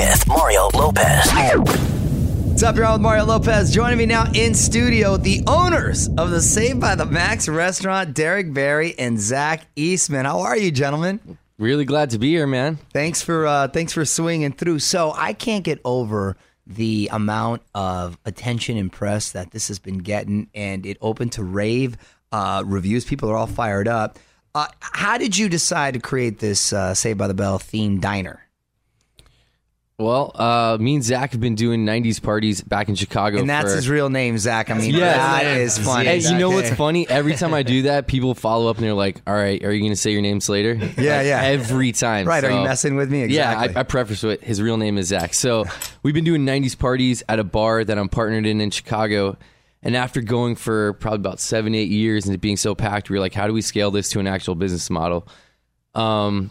On with Mario Lopez. What's up, y'all? With Mario Lopez joining me now in studio, the owners of the Saved by the Max restaurant, Derek Barry and Zach Eastman. How are you, gentlemen? Really glad to be here, man. Thanks for uh, thanks for swinging through. So I can't get over the amount of attention and press that this has been getting, and it opened to rave uh, reviews. People are all fired up. Uh, how did you decide to create this uh, Saved by the Bell themed diner? Well, uh, me and Zach have been doing '90s parties back in Chicago, And that's for- his real name, Zach. I mean, Yes. that is funny. You know what's funny? Every time I do that, people follow up and they're like, "All right, are you going to say your name Slater?" Yeah, Like, yeah. Every time. Right, are you messing with me? Exactly. Yeah, I, I preface with his real name is Zach. So we've been doing '90s parties at a bar that I'm partnered in in Chicago. And after going for probably about seven, eight years and it being so packed, we were like, how do we scale this to an actual business model? Um,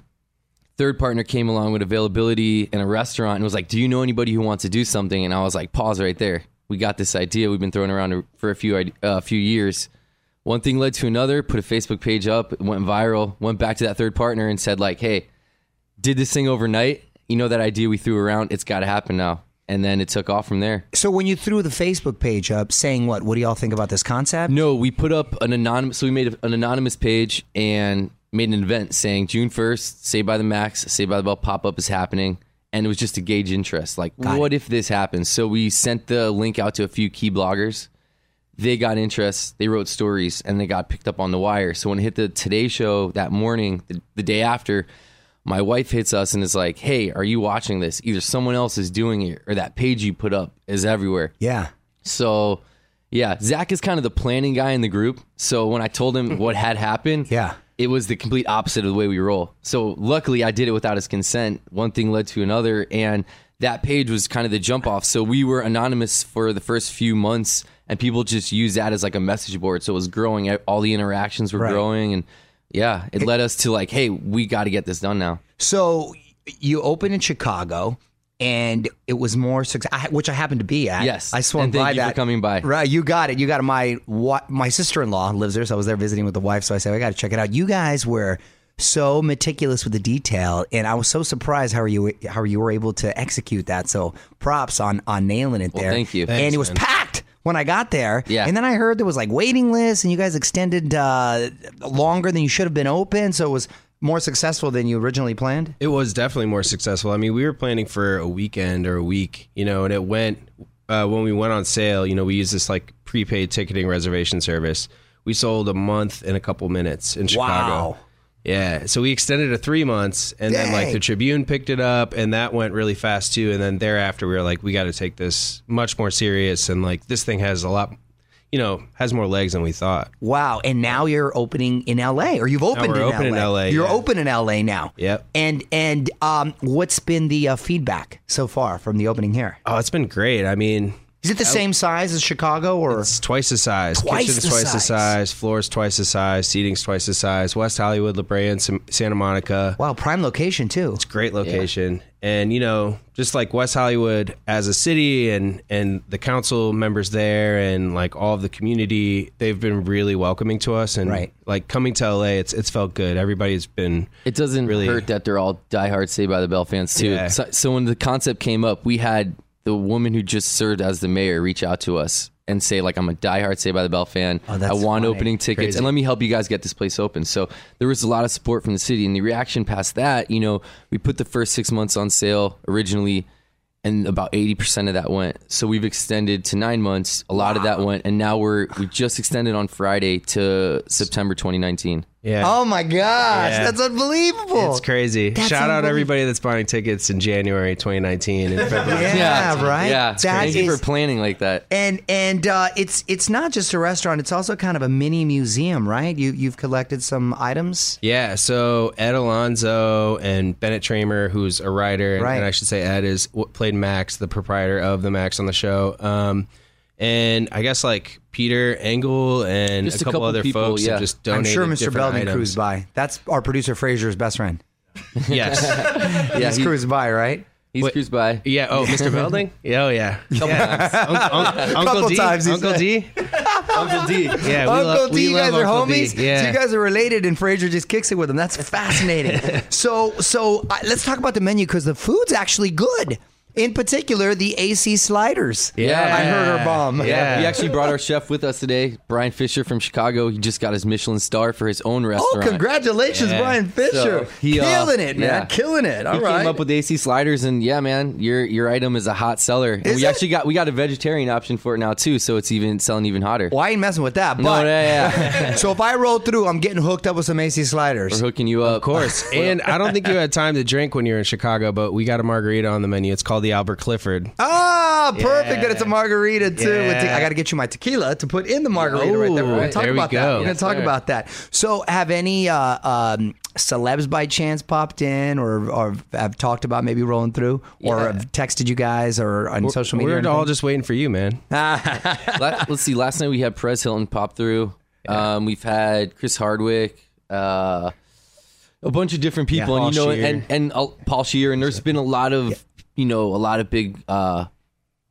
third partner came along with availability in a restaurant and was like, "Do you know anybody who wants to do something?" And I was like, "Pause right there. We got this idea. We've been throwing around for a few ide- uh, few years. One thing led to another. Put a Facebook page up. It went viral. Went back to that third partner and said, like, "Hey, did this thing overnight. You know that idea we threw around. It's got to happen now." And then it took off from there. So when you threw the Facebook page up, saying what? What do y'all think about this concept? No, we put up an anonymous. So we made an anonymous page and made an event saying June first, Say by the Max, Say by the Bell pop up is happening, and it was just to gauge interest. Like, Got what if this happens? So we sent the link out to a few key bloggers. They got interest. They wrote stories, and they got picked up on the wire. So when it hit the Today Show that morning, the, the day after, my wife hits us and is like, "Hey, are you watching this? Either someone else is doing it, or that page you put up is everywhere." Yeah. So, yeah, Zach is kind of the planning guy in the group. So when I told him what had happened, Yeah. It was the complete opposite of the way we roll. So luckily, I did it without his consent. One thing led to another, and that page was kind of the jump off. So we were anonymous for the first few months, and people just used that as like a message board. So it was growing. All the interactions were Right. growing, and yeah, it led us to like, hey, we got to get this done now. So you open in Chicago, and it was more success, which I happened to be at. Yes. I swung And thank by you for that. coming by. Right, you got it. You got it. My what? My sister in law lives there, so I was there visiting with the wife. So I said, I got to check it out. You guys were so meticulous with the detail, and I was so surprised how you how you were able to execute that. So props on on nailing it Well, there. thank you. and it was man. packed when I got there. Yeah. And then I heard there was like waiting lists, and you guys extended uh, longer than you should have been open, so it was more successful than you originally planned. It was definitely more successful. I mean, we were planning for a weekend or a week, you know, and it went uh, when we went on sale. You know, we used this like prepaid ticketing reservation service. We sold a month in a couple minutes in Chicago. Wow. Yeah, so we extended to three months, and then like the Tribune picked it up, and that went really fast too. And then thereafter, we were like, we got to take this much more serious, and like this thing has a lot, you know, has more legs than we thought. Wow. And now you're opening in LA or you've opened we're in, open in LA. LA, You're yeah. open in LA now. Yep. And and um what's been the uh, feedback so far from the opening here? Oh, it's been great. I mean, Is it the same size as Chicago or It's twice the size. Twice Kitchen's the twice the size. size. Floor's twice the size. Seating's twice the size. West Hollywood, La Brea, and Sam- Santa Monica. Wow, prime location too. It's great location. And you know, just like West Hollywood as a city and and the council members there and like all of the community, they've been really welcoming to us and Right. like coming to LA, it's it's felt good. Everybody's been It doesn't Really- hurt that they're all diehard Saved by the Bell fans too. Yeah. So, so when the concept came up, we had the woman who just served as the mayor reach out to us and say like, "I'm a diehard Say by the Bell fan. Oh, that's I want funny. opening tickets, Crazy. and let me help you guys get this place open." So there was a lot of support from the city, and the reaction past that, you know, we put the first six months on sale originally. And about eighty percent of that went. So we've extended to nine months. A lot of that went, and now we're we just extended on Friday to September 2019. Yeah. Oh my gosh, Yeah. that's unbelievable. It's crazy. That's Shout out everybody that's buying tickets in January 2019 and February. Yeah, right. Yeah, That thank you is- for planning like that. And and uh, it's it's not just a restaurant; it's also kind of a mini museum, right? You you've collected some items. Yeah, so Ed Alonzo and Bennett Tramer, who's a writer, and, Right. and I should say Ed is what played Max, the proprietor of the Max on the show. Um, and I guess like Peter Engel and Just a a couple, couple other people, folks yeah. have just I'm sure Mr. different Belding items. cruised by. That's our producer Fraser's best friend. Yes. Yeah, He's he- cruised by, right? he's Wait. cruised by. yeah. Oh, Mr. Belding. Yeah. Oh, yeah. yeah. Un- un- Uncle Couple D. times Uncle said. D. Uncle D. Yeah. We Uncle love, D, we you guys are Uncle D. homies. Yeah. So you guys are related, and Fraser just kicks it with him. That's fascinating. so, so uh, let's talk about the menu because the food's actually good. In particular, the AC sliders. Yeah. I heard her bomb. Yeah. We actually brought our chef with us today, Brian Fisher from Chicago. He just got his Michelin star for his own restaurant. Oh, congratulations, Yeah. Brian Fisher! So, he, uh, killing it, man, yeah. killing it. All he right. came up with AC sliders, and yeah, man, your your item is a hot seller. And Is we it? actually got we got a vegetarian option for it now too, so it's even selling even hotter. well, I ain't messing with that. But No, yeah, yeah. so if I roll through, I'm getting hooked up with some AC sliders. We're hooking you up. Of course. And I don't think you had time to drink when you were in Chicago, but we got a margarita on the menu. It's called the Albert Clifford. Ah, perfect. That it's a margarita too. With te- I got to get you my tequila to put in the margarita right there. We're gonna talk there we about that. We're gonna Yes, talk sir. about that. So, have any uh, um, celebs by chance popped in, or or have talked about maybe rolling through, or Yeah. have texted you guys, or on social media? We're all just waiting for you, man. Let's see. Last night we had Perez Hilton pop through. Um, we've had Chris Hardwick, uh, a bunch of different people, Yeah, and you know, Scheer. and and uh, Paul Scheer, and there's been a lot of you know a lot of big, uh,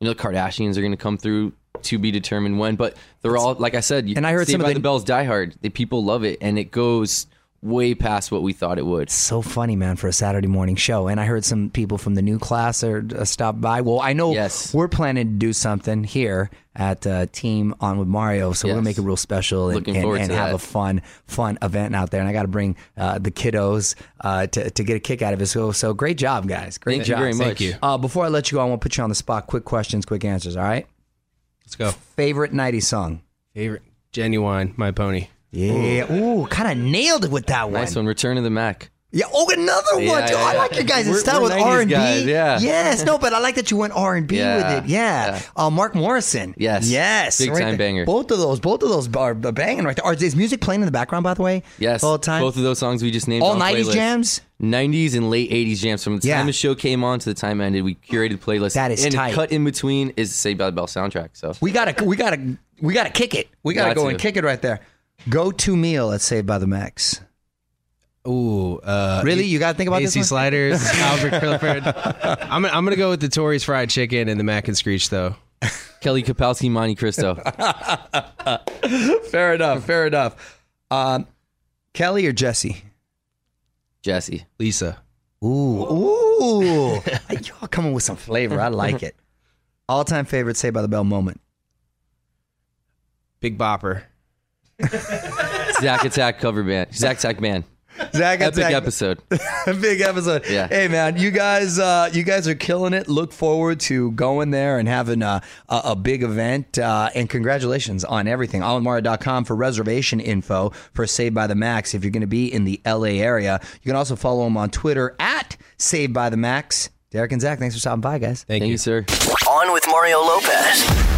you know, the Kardashians are going to come through to be determined when, but they're all like I said. And I heard Saved some of the- the Bells Die Hard. The people love it, and it goes way past what we thought it would. so funny, man, for a Saturday morning show. And I heard some people from the new class are uh, stopped by. Well, I know Yes. we're planning to do something here at uh, Team On with Mario, so we're gonna make it real special and, Looking and, forward and to have that. a fun, fun event out there. And I got to bring uh, the kiddos uh, to to get a kick out of it. So, so great job, guys. Great Thank you job. very much. Thank you. Uh, before I let you go, I want to put you on the spot. Quick questions, quick answers. All right. Let's go. Favorite '90s song? Favorite Ginuwine, my pony. Yeah. Ooh, kind of nailed it with that one. Nice one. Return of the Mack. Yeah. Oh, another one. Yeah, too. I yeah, like your guys' We're- style we're with 90s R and B. guys, yeah. Yes. No, but I like that you went R and B Yeah, with it. Yeah. yeah. Uh, Mark Morrison. Yes. Yes. Big time there. banger. Both of those. Both of those are banging right there. Are, is music playing in the background? By the way. Yes, All the time. Both of those songs we just named. All on 90s playlists. jams? 90s and late 80s jams. From the Yeah. time the show came on to the time it ended, we curated playlists. That is and tight. cut in between is the Saved by the Bell soundtrack. So We gotta. We gotta. We gotta kick it. We gotta Got go to. and kick it right there. Go to meal at Saved by the Max. Ooh, uh, Really? You gotta think about this AC one? sliders, Albert Clifford. I'm, I'm gonna go with the Tories fried chicken and the mac and screech though. Kelly Kapowski, Monte Cristo. Fair enough. Fair enough. Um, Kelly or Jesse? Jesse, Lisa. Ooh, ooh! Y'all coming with some flavor. I like it. All-time favorite Saved by the Bell moment. Big Bopper. Zack Attack cover band. Zack Attack band. Zach and Epic Zach. episode. Big episode. Yeah. Hey man, you guys, uh, you guys are killing it. Look forward to going there and having a, a, a big event. Uh, and congratulations on everything. AlanMara.com for reservation info for Saved by the Max. If you're going to be in the LA area, you can also follow them on Twitter at Saved by the Max. Derek and Zach, thanks for stopping by, guys. Thank, Thank you. you, sir. On with Mario Lopez.